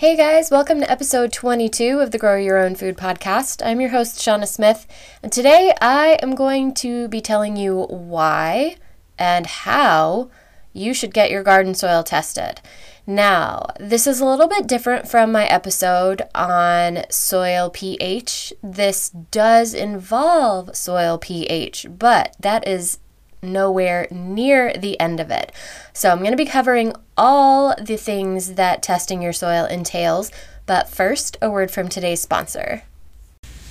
Hey guys, welcome to episode 22 of the Grow Your Own Food podcast. I'm your host, Shauna Smith, and today I am going to be telling you why and how you should get your garden soil tested. Now, this is a little bit different from my episode on soil pH. This does involve soil pH, but that is nowhere near the end of it. So, I'm going to be covering all the things that testing your soil entails, but first, a word from today's sponsor.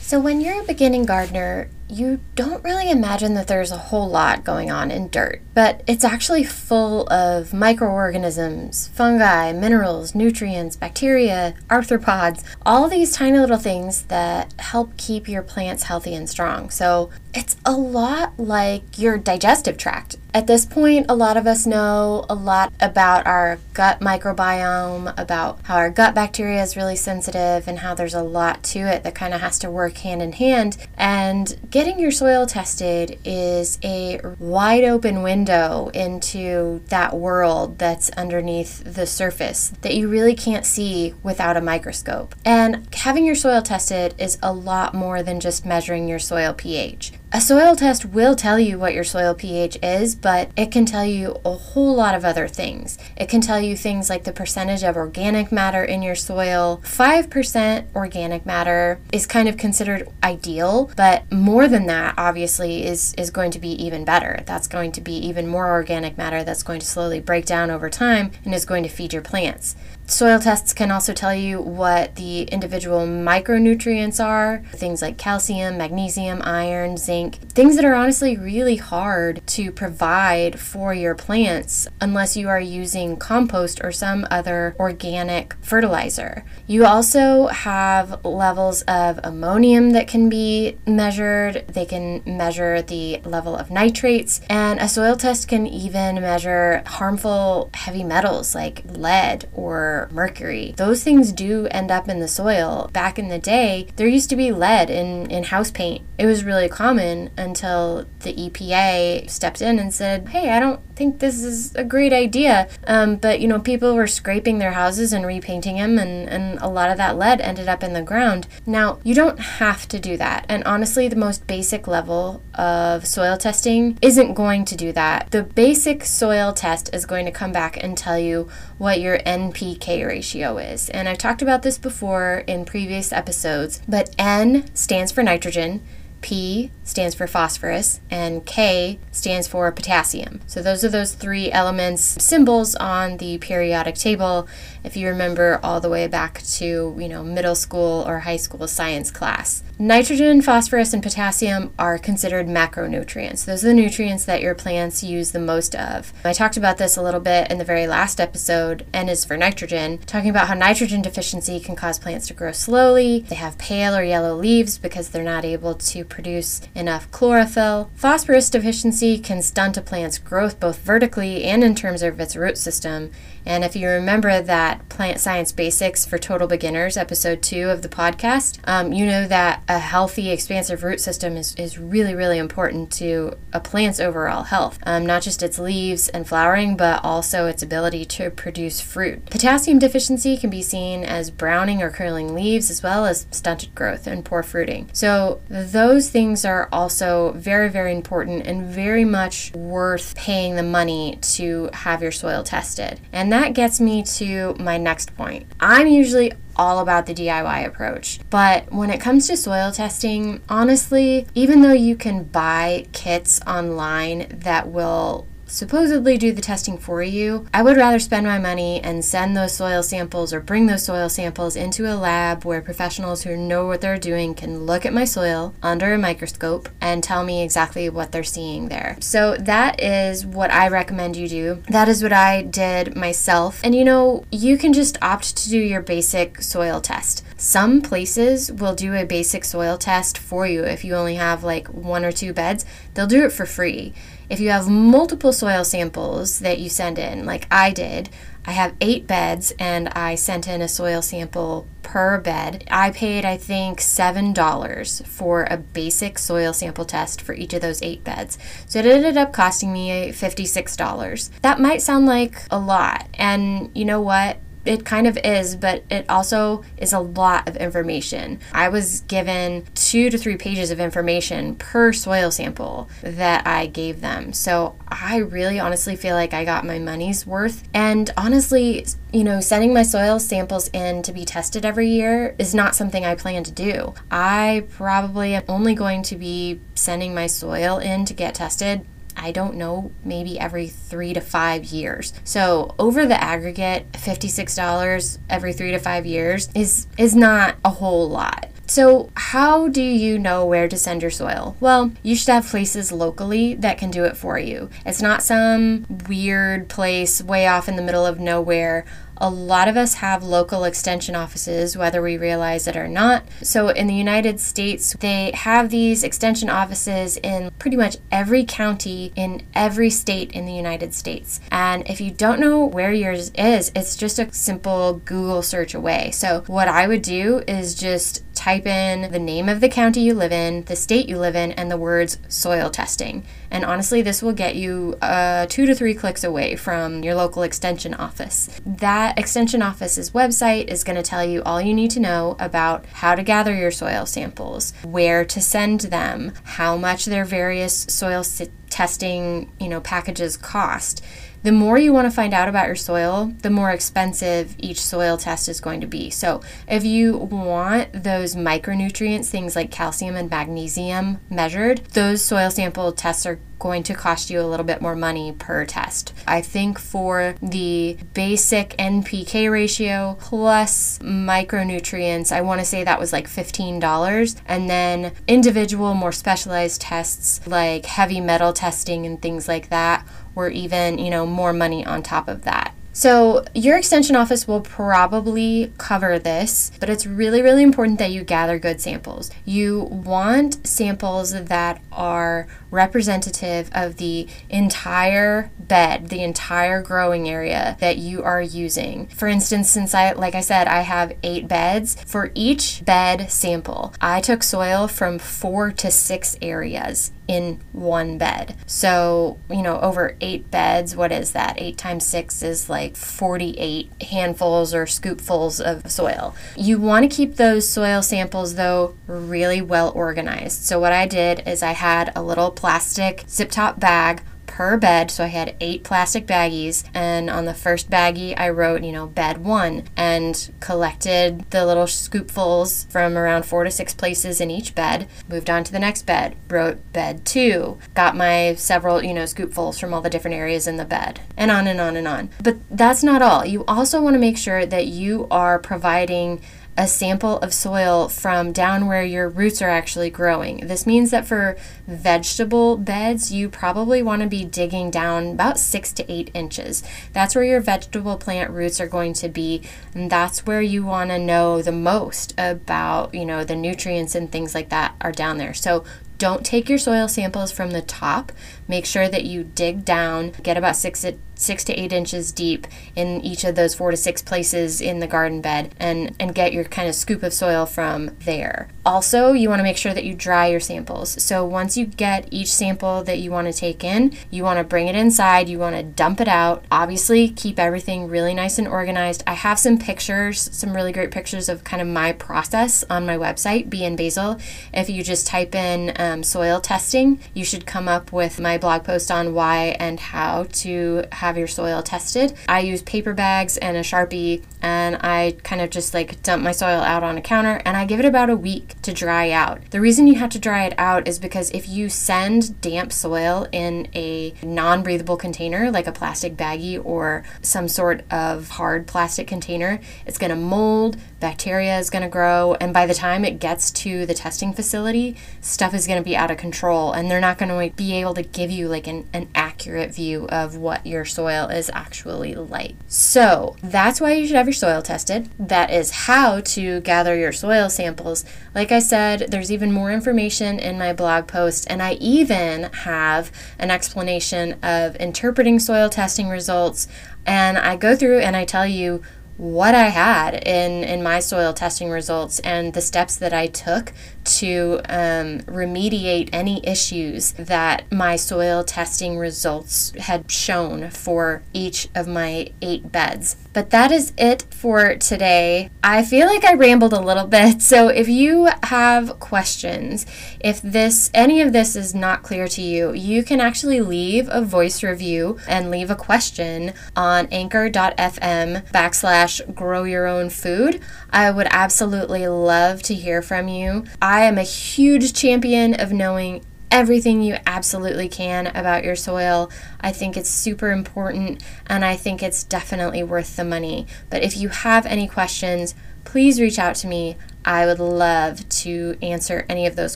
So, when you're a beginning gardener, you don't really imagine that there's a whole lot going on in dirt, but it's actually full of microorganisms, fungi, minerals, nutrients, bacteria, arthropods, all these tiny little things that help keep your plants healthy and strong. So it's a lot like your digestive tract. At this point, a lot of us know a lot about our gut microbiome, about how our gut bacteria is really sensitive, and how there's a lot to it that kind of has to work hand in hand. And Getting your soil tested is a wide open window into that world that's underneath the surface that you really can't see without a microscope. And having your soil tested is a lot more than just measuring your soil pH. A soil test will tell you what your soil pH is, but it can tell you a whole lot of other things. It can tell you things like the percentage of organic matter in your soil. 5% organic matter is kind of considered ideal, but more than that obviously is is going to be even better. That's going to be even more organic matter that's going to slowly break down over time and is going to feed your plants. Soil tests can also tell you what the individual micronutrients are, things like calcium, magnesium, iron, zinc, things that are honestly really hard to provide for your plants unless you are using compost or some other organic fertilizer. You also have levels of ammonium that can be measured, they can measure the level of nitrates, and a soil test can even measure harmful heavy metals like lead or mercury. Those things do end up in the soil. Back in the day, there used to be lead in, in house paint. It was really common until the EPA stepped in and said, hey, I don't think this is a great idea. Um, but, you know, people were scraping their houses and repainting them, and, and a lot of that lead ended up in the ground. Now, you don't have to do that. And honestly, the most basic level of soil testing isn't going to do that. The basic soil test is going to come back and tell you what your NPK ratio is. And I've talked about this before in previous episodes, but N stands for nitrogen. P stands for phosphorus, and K stands for potassium. So those are those three elements, symbols on the periodic table. If you remember all the way back to, you know, middle school or high school science class. Nitrogen, phosphorus, and potassium are considered macronutrients. Those are the nutrients that your plants use the most of. I talked about this a little bit in the very last episode, N is for nitrogen, talking about how nitrogen deficiency can cause plants to grow slowly. They have pale or yellow leaves because they're not able to produce enough chlorophyll. Phosphorus deficiency can stunt a plant's growth both vertically and in terms of its root system. And if you remember that Plant Science Basics for Total Beginners, episode two of the podcast, um, you know that a healthy, expansive root system is, is really, really important to a plant's overall health. Um, not just its leaves and flowering, but also its ability to produce fruit. Potassium deficiency can be seen as browning or curling leaves, as well as stunted growth and poor fruiting. So, those things are also very, very important and very much worth paying the money to have your soil tested. And that gets me to my next point. I'm usually all about the DIY approach. But when it comes to soil testing, honestly, even though you can buy kits online that will supposedly do the testing for you, I would rather spend my money and send those soil samples or bring those soil samples into a lab where professionals who know what they're doing can look at my soil under a microscope and tell me exactly what they're seeing there. So that is what I recommend you do. That is what I did myself. And you know, you can just opt to do your basic soil test. Some places will do a basic soil test for you if you only have like one or two beds, they'll do it for free. If you have multiple soil samples that you send in, like I did, I have eight beds and I sent in a soil sample per bed. I paid, I think, $7 for a basic soil sample test for each of those eight beds. So it ended up costing me $56. That might sound like a lot. And you know what? It kind of is, but it also is a lot of information. I was given two to three pages of information per soil sample that I gave them. So I really honestly feel like I got my money's worth. And honestly, you know, sending my soil samples in to be tested every year is not something I plan to do. I probably am only going to be sending my soil in to get tested I don't know, maybe every three to five years. So over the aggregate, $56 every three to five years is is not a whole lot. So, how do you know where to send your soil? Well, you should have places locally that can do it for you. It's not some weird place way off in the middle of nowhere a lot of us have local extension offices, whether we realize it or not. So, in the United States, they have these extension offices in pretty much every county in every state in the United States. And if you don't know where yours is, it's just a simple Google search away. So, what I would do is just type in the name of the county you live in, the state you live in, and the words soil testing. And honestly, this will get you uh, two to three clicks away from your local extension office. That extension office's website is going to tell you all you need to know about how to gather your soil samples, where to send them, how much their various soil testing, you know, packages cost the more you want to find out about your soil, the more expensive each soil test is going to be. So, if you want those micronutrients, things like calcium and magnesium measured, those soil sample tests are going to cost you a little bit more money per test. I think for the basic NPK ratio plus micronutrients, I want to say that was like $15. And then individual, more specialized tests like heavy metal testing and things like that were even, you know, more money on top of that. So, your extension office will probably cover this, but it's really, really important that you gather good samples. You want samples that are representative of the entire bed, the entire growing area that you are using. For instance, since I, like I said, I have eight beds, for each bed sample, I took soil from four to six areas in one bed. So, you know, over eight beds, what is that? Eight times six is like 48 handfuls or scoopfuls of soil. You want to keep those soil samples, though, really well organized. So, what I did is I had a little plastic zip top bag per bed. So I had eight plastic baggies, and on the first baggie, I wrote, you know, bed one and collected the little scoopfuls from around four to six places in each bed. Moved on to the next bed, wrote bed two, got my several, you know, scoopfuls from all the different areas in the bed, and on and on and on. But that's not all. You also want to make sure that you are providing a sample of soil from down where your roots are actually growing. This means that for vegetable beds, you probably want to be digging down about six to eight inches. That's where your vegetable plant roots are going to be, and that's where you want to know the most about, you know, the nutrients and things like that are down there. So don't take your soil samples from the top. Make sure that you dig down, get about six six to eight inches deep in each of those four to six places in the garden bed and, and get your kind of scoop of soil from there. Also, you want to make sure that you dry your samples. So once you get each sample that you want to take in, you want to bring it inside, you want to dump it out. Obviously, keep everything really nice and organized. I have some pictures, some really great pictures of kind of my process on my website, Bee and Basil. If you just type in um, soil testing, you should come up with my blog post on why and how to have your soil tested. I use paper bags and a Sharpie and I kind of just like dump my soil out on a counter and I give it about a week to dry out. The reason you have to dry it out is because if you send damp soil in a non breathable container like a plastic baggie or some sort of hard plastic container, it's going to mold, bacteria is going to grow, and by the time it gets to the testing facility, stuff is going to be out of control and they're not going to be able to give give you like an, an accurate view of what your soil is actually like. So that's why you should have your soil tested. That is how to gather your soil samples. Like I said, there's even more information in my blog post, and I even have an explanation of interpreting soil testing results. And I go through and I tell you what I had in, in my soil testing results and the steps that I took to um, remediate any issues that my soil testing results had shown for each of my eight beds. But that is it for today. I feel like I rambled a little bit, so if you have questions, if this any of this is not clear to you, you can actually leave a voice review and leave a question on anchor.fm backslash grow your own food. I would absolutely love to hear from you. I am a huge champion of knowing everything you absolutely can about your soil. I think it's super important and I think it's definitely worth the money. But if you have any questions, please reach out to me. I would love to answer any of those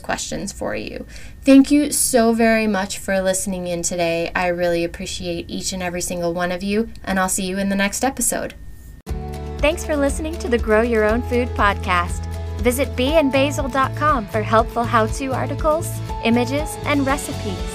questions for you. Thank you so very much for listening in today. I really appreciate each and every single one of you, and I'll see you in the next episode. Thanks for listening to the Grow Your Own Food podcast. Visit beeandbasil.com for helpful how to articles, images, and recipes.